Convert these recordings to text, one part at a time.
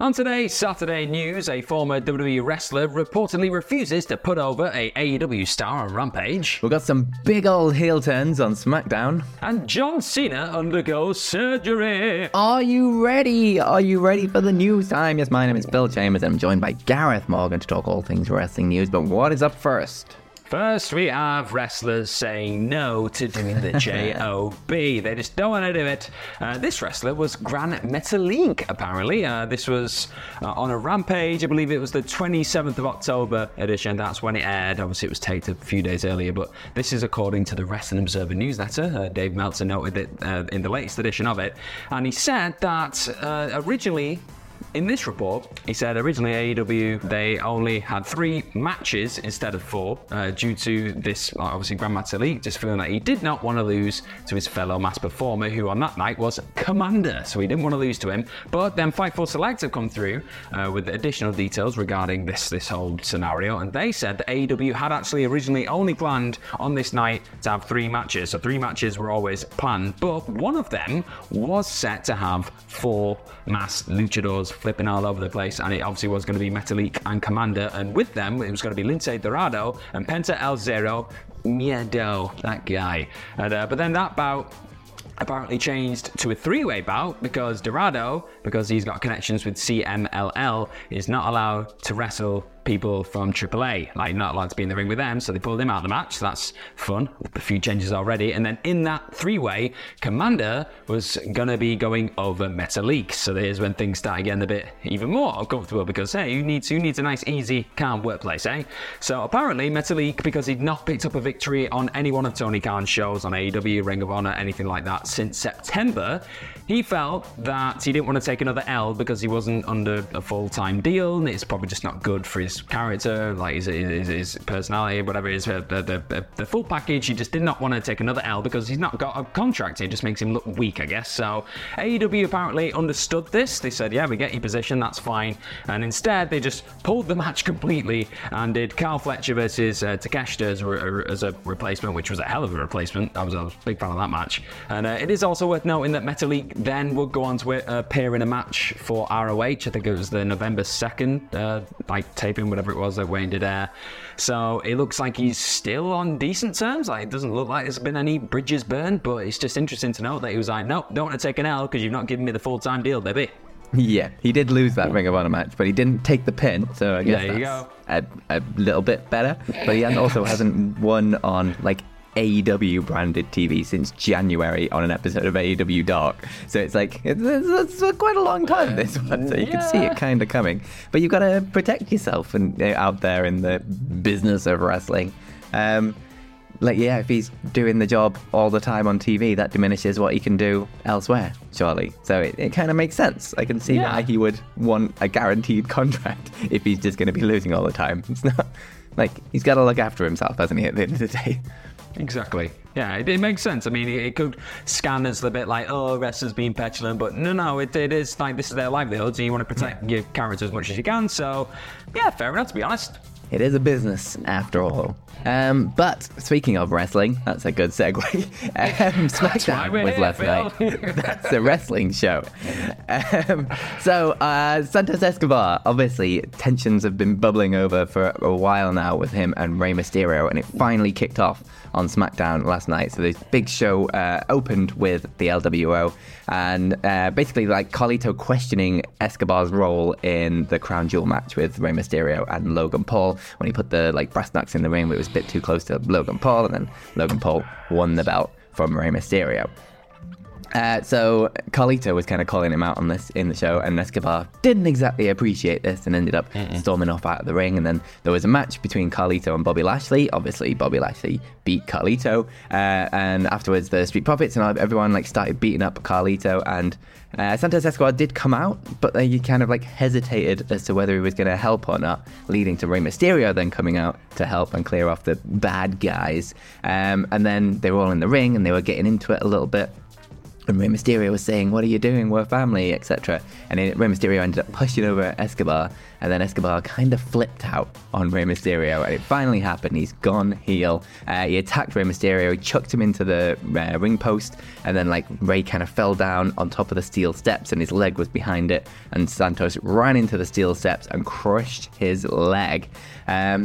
On today's Saturday news, a former WWE wrestler reportedly refuses to put over a AEW star on Rampage. We've got some big old heel turns on SmackDown. And John Cena undergoes surgery. Are you ready? Are you ready for the news time? Yes, my name is Bill Chambers and I'm joined by Gareth Morgan to talk all things wrestling news. But what is up first? First, we have wrestlers saying no to doing the JOB. They just don't want to do it. Uh, this wrestler was Gran Metalik, apparently. Uh, this was uh, on a rampage. I believe it was the 27th of October edition. That's when it aired. Obviously, it was taped a few days earlier, but this is according to the Wrestling Observer newsletter. Uh, Dave Meltzer noted it uh, in the latest edition of it. And he said that uh, originally in this report, he said originally AEW they only had three matches instead of four uh, due to this obviously Gran Metalik just feeling that he did not want to lose to his fellow mass performer who on that night was Komander, so he didn't want to lose to him. But then Fightful Select have come through uh, with additional details regarding this this whole scenario, and they said that AEW had actually originally only planned on this night to have three matches. So three matches were always planned, but one of them was set to have four mass luchadors flipping all over the place, and it obviously was going to be Metalik and Komander, and with them it was going to be Lince Dorado and Penta El Zero Miedo, that guy. And, uh, but then that bout apparently changed to a three-way bout because Dorado, because he's got connections with CMLL, is not allowed to wrestle people from AAA. Like, not allowed to be in the ring with them, so they pulled him out of the match. So that's fun. A few changes already. And then in that three way, Komander was going to be going over Metalik. So there's when things start getting a bit even more uncomfortable because, hey, who needs, who needs a nice, easy, calm workplace, eh? So apparently, Metalik, because he'd not picked up a victory on any one of Tony Khan's shows on AEW, Ring of Honor, anything like that since September, he felt that he didn't want to take another L because he wasn't under a full time deal. And it's probably just not good for his character, like his, his, his personality, whatever it is, the, the, the, full package. He just did not want to take another L because he's not got a contract. It just makes him look weak, I guess. So AEW apparently understood this. They said, yeah, we get your position, that's fine. And instead, they just pulled the match completely and did Kyle Fletcher versus uh, Takeshita as a, as a replacement, which was a hell of a replacement. I was, a big fan of that match. And uh, it is also worth noting that Metalik then would go on to uh, appear in a match for ROH. I think it was the November 2nd, uh, like taping, whatever it was that Wayne did air. So it looks like he's still on decent terms. Like it doesn't look like there's been any bridges burned, but it's just interesting to note that he was like, nope, don't want to take an L because you've not given me the full time deal, baby. Yeah, he did lose that Ring of Honor match, but he didn't take the pin, so I guess there you go. A, a little bit better. But he also hasn't won on like AEW branded TV since January on an episode of AEW Dark. So it's like, it's, it's, it's quite a long time, this one. So you yeah. can see it kind of coming. But you've got to protect yourself and uh, out there in the business of wrestling. Um, like, yeah, if he's doing the job all the time on TV, that diminishes what he can do elsewhere, surely. So it, it kind of makes sense. I can see yeah. why he would want a guaranteed contract if he's just going to be losing all the time. It's not like he's got to look after himself, hasn't he, at the end of the day? Exactly. Yeah, it, it, makes sense. I mean, it, it, could scan as a bit like, oh, wrestlers being petulant, but no, no, it, it is like this is their livelihood, so you want to protect your character as much as you can. So, yeah, fair enough, to be honest. It is a business, after all. Um, but speaking of wrestling, that's a good segue. Um, SmackDown was last night. that's a wrestling show. Um, so uh, Santos Escobar, obviously, tensions have been bubbling over for a while now with him and Rey Mysterio, and it finally kicked off on SmackDown last night. So this big show uh, opened with the LWO and uh, basically like Carlito questioning Escobar's role in the crown jewel match with Rey Mysterio and Logan Paul when he put the like brass knucks in the ring, but it was a bit too close to Logan Paul, and then Logan Paul won the belt from Rey Mysterio. Uh, so Carlito was kind of calling him out on this in the show, and Escobar didn't exactly appreciate this and ended up Mm-mm. storming off out of the ring. And then there was a match between Carlito and Bobby Lashley. Obviously, Bobby Lashley beat Carlito, uh, and afterwards the Street Profits and everyone like started beating up Carlito. And uh, Santos Escobar did come out, but they kind of like hesitated as to whether he was going to help or not, leading to Rey Mysterio then coming out to help and clear off the bad guys. Um, and then they were all in the ring and they were getting into it a little bit. And Rey Mysterio was saying, "What are you doing? We're family, etc." And then Rey Mysterio ended up pushing over Escobar, and then Escobar kind of flipped out on Rey Mysterio, and it finally happened. He's gone heel. Uh, he attacked Rey Mysterio, he chucked him into the uh, ring post, and then like Rey kind of fell down on top of the steel steps, and his leg was behind it. And Santos ran into the steel steps and crushed his leg. Um,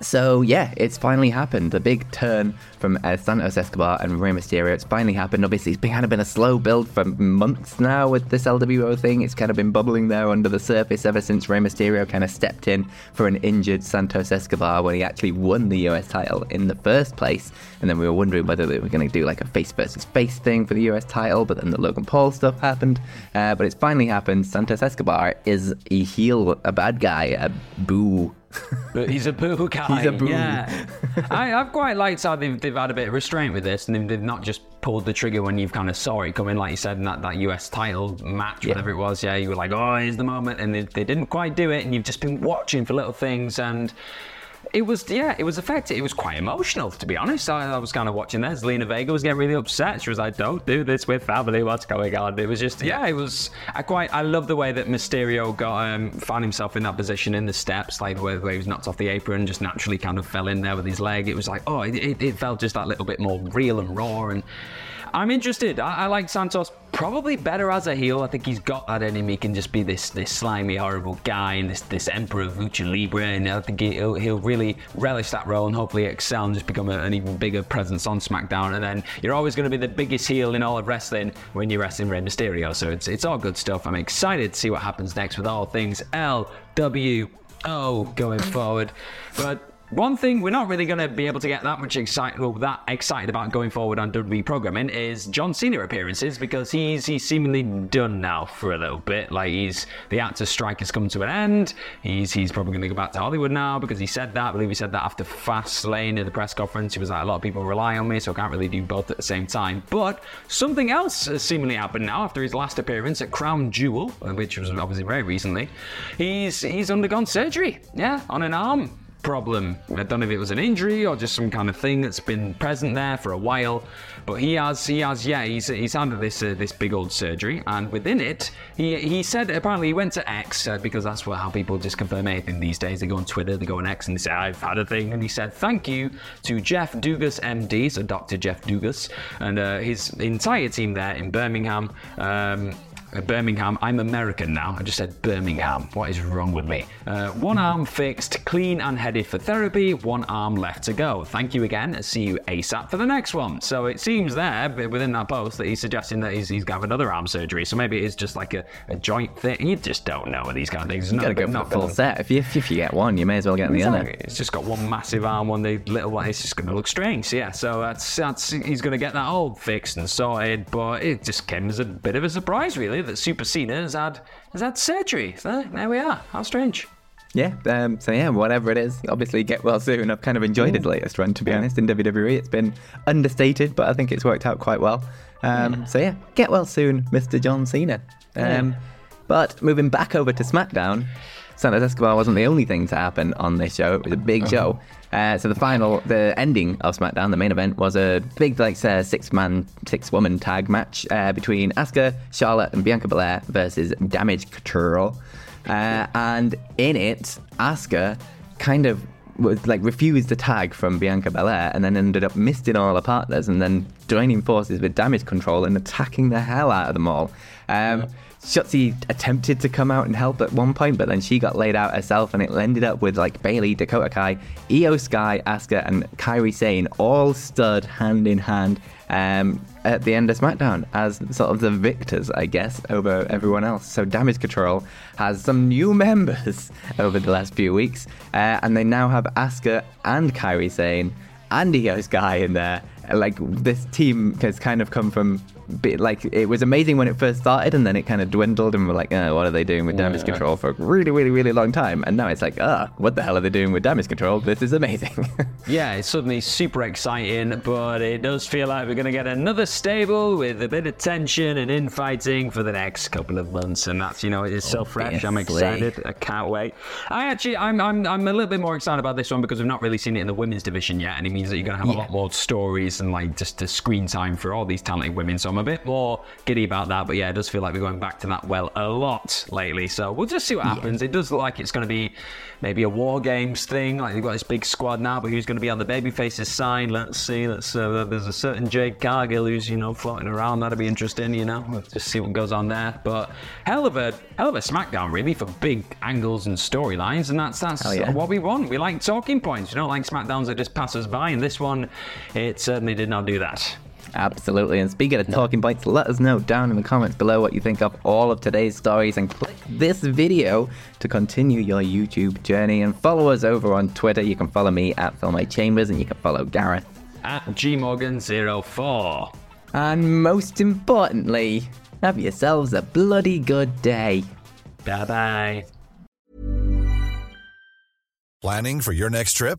So yeah, it's finally happened. The big turn from uh, Santos Escobar and Rey Mysterio. It's finally happened. Obviously, it's been, kind of been a slow build for months now with this LWO thing. It's kind of been bubbling there under the surface ever since Rey Mysterio kind of stepped in for an injured Santos Escobar when he actually won the US title in the first place. And then we were wondering whether they were going to do like a face versus face thing for the US title, but then the Logan Paul stuff happened. Uh, but it's finally happened. Santos Escobar is a heel, a bad guy, a boo but he's a boo guy. He's a boo. Yeah, I, have quite liked how they've, they've had a bit of restraint with this, and they've, they've, not just pulled the trigger when you've kind of saw it coming, like you said in that, that US title match, yeah. whatever it was. Yeah, you were like, oh, here's the moment, and they, they didn't quite do it, and you've just been watching for little things, and it was yeah, it was effective. It was quite emotional, to be honest. I, I was kind of watching this. Zelina Vega was getting really upset. She was like, "Don't do this with family. What's going on?" It was just yeah, it was. I quite I love the way that Mysterio got um, found himself in that position in the steps, like where, where he was knocked off the apron, just naturally kind of fell in there with his leg. It was like oh, it, it, it felt just that little bit more real and raw and I'm interested. I, I, like Santos probably better as a heel. I think he's got that in him. He can just be this this slimy, horrible guy and this this emperor of lucha libre. And I think he'll, he'll really relish that role and hopefully excel and just become a, an even bigger presence on SmackDown. And then you're always going to be the biggest heel in all of wrestling when you're wrestling Rey Mysterio. So it's it's all good stuff. I'm excited to see what happens next with all things LWO going forward. But one thing we're not really going to be able to get that much excited, well, that excited about going forward on WWE programming is John Cena appearances because he's he's seemingly done now for a little bit. Like he's the actor strike has come to an end. He's he's probably going to go back to Hollywood now because he said that. I believe he said that after Fast Fastlane at the press conference. He was like, a lot of people rely on me, so I can't really do both at the same time. But something else has seemingly happened now after his last appearance at Crown Jewel, which was obviously very recently. He's he's undergone surgery, yeah, on an arm problem. I don't know if it was an injury or just some kind of thing that's been present there for a while, but he has, he has, yeah, he's he's under this uh, this big old surgery, and within it, he he said apparently he went to X uh, because that's what how people just confirm anything these days. They go on Twitter, they go on X, and they say I've had a thing, and he said thank you to Jeff Dugas, MD, so Dr. Jeff Dugas, and uh, his entire team there in Birmingham. Um, uh, Birmingham. I'm American now. I just said Birmingham. What is wrong with me? Uh, one arm fixed, clean and headed for therapy. One arm left to go. Thank you again. See you ASAP for the next one. So it seems there within that post that he's suggesting that he's, he's got another arm surgery. So maybe it's just like a, a joint thing. You just don't know with these kind of things. You gotta go for full set. If you, if you get one, you may as well get the other. It's just got one massive arm, one the little one. It's just going to look strange. Yeah. So that's, that's he's going to get that all fixed and sorted. But it just came as a bit of a surprise, really, that Super Cena has had has had surgery. So there we are. How strange. Yeah, um, so yeah, whatever it is, obviously get well soon. I've kind of enjoyed his latest run, to be Yeah. honest, in WWE. It's been understated, but I think it's worked out quite well. Um, So yeah, get well soon, Mr. John Cena. Um, But moving back over to SmackDown, Santos Escobar wasn't the only thing to happen on this show. It was a big show. Uh, so the final, the ending of SmackDown, the main event, was a big, like, uh, six-man, six-woman tag match uh, between Asuka, Charlotte, and Bianca Belair versus Damage Control. Uh, and in it, Asuka kind of was like refused the tag from Bianca Belair and then ended up missing all her partners and then joining forces with damage control and attacking the hell out of them all. Um, Shotzi attempted to come out and help at one point, but then she got laid out herself, and it ended up with like Bayley, Dakota Kai, Iyo Sky, Asuka, and Kairi Sane all stood hand in hand um, at the end of SmackDown as sort of the victors, I guess, over everyone else. So Damage Control has some new members over the last few weeks, uh, and they now have Asuka and Kairi Sane and Iyo Sky in there. Like this team has kind of come from. Bit, like it was amazing when it first started, and then it kind of dwindled, and we're like, oh, what are they doing with damage control for a really, really, really long time? And now it's like, ah, what the hell are they doing with damage control? This is amazing. Yeah, it's suddenly super exciting, but it does feel like we're going to get another stable with a bit of tension and infighting for the next couple of months, and that's you know it's so fresh. I'm excited. I can't wait. I actually, I'm, I'm, I'm a little bit more excited about this one because we've not really seen it in the women's division yet, and it means that you're going to have a lot more stories and like just the screen time for all these talented women. So I'm a bit more giddy about that. But yeah, it does feel like we're going back to that well a lot lately. So we'll just see what happens. It does look like it's going to be maybe a war games thing. Like they've got this big squad now, but who's going to be on the babyfaces side? Let's see. Let's. Uh, there's a certain Jade Cargill who's you know floating around. That'll be interesting. You know, We'll just see what goes on there. But hell of a hell of a SmackDown really for big angles and storylines, and that's that's yeah. what we want. We like talking points. You don't like SmackDowns that just pass us by, and this one, it certainly did not do that. Absolutely. And speaking of talking points, let us know down in the comments below what you think of all of today's stories and click this video to continue your YouTube journey and follow us over on Twitter. You can follow me at Phil Chambers and you can follow Gareth. At gmorgan04. And most importantly, have yourselves a bloody good day. Bye bye. Planning for your next trip?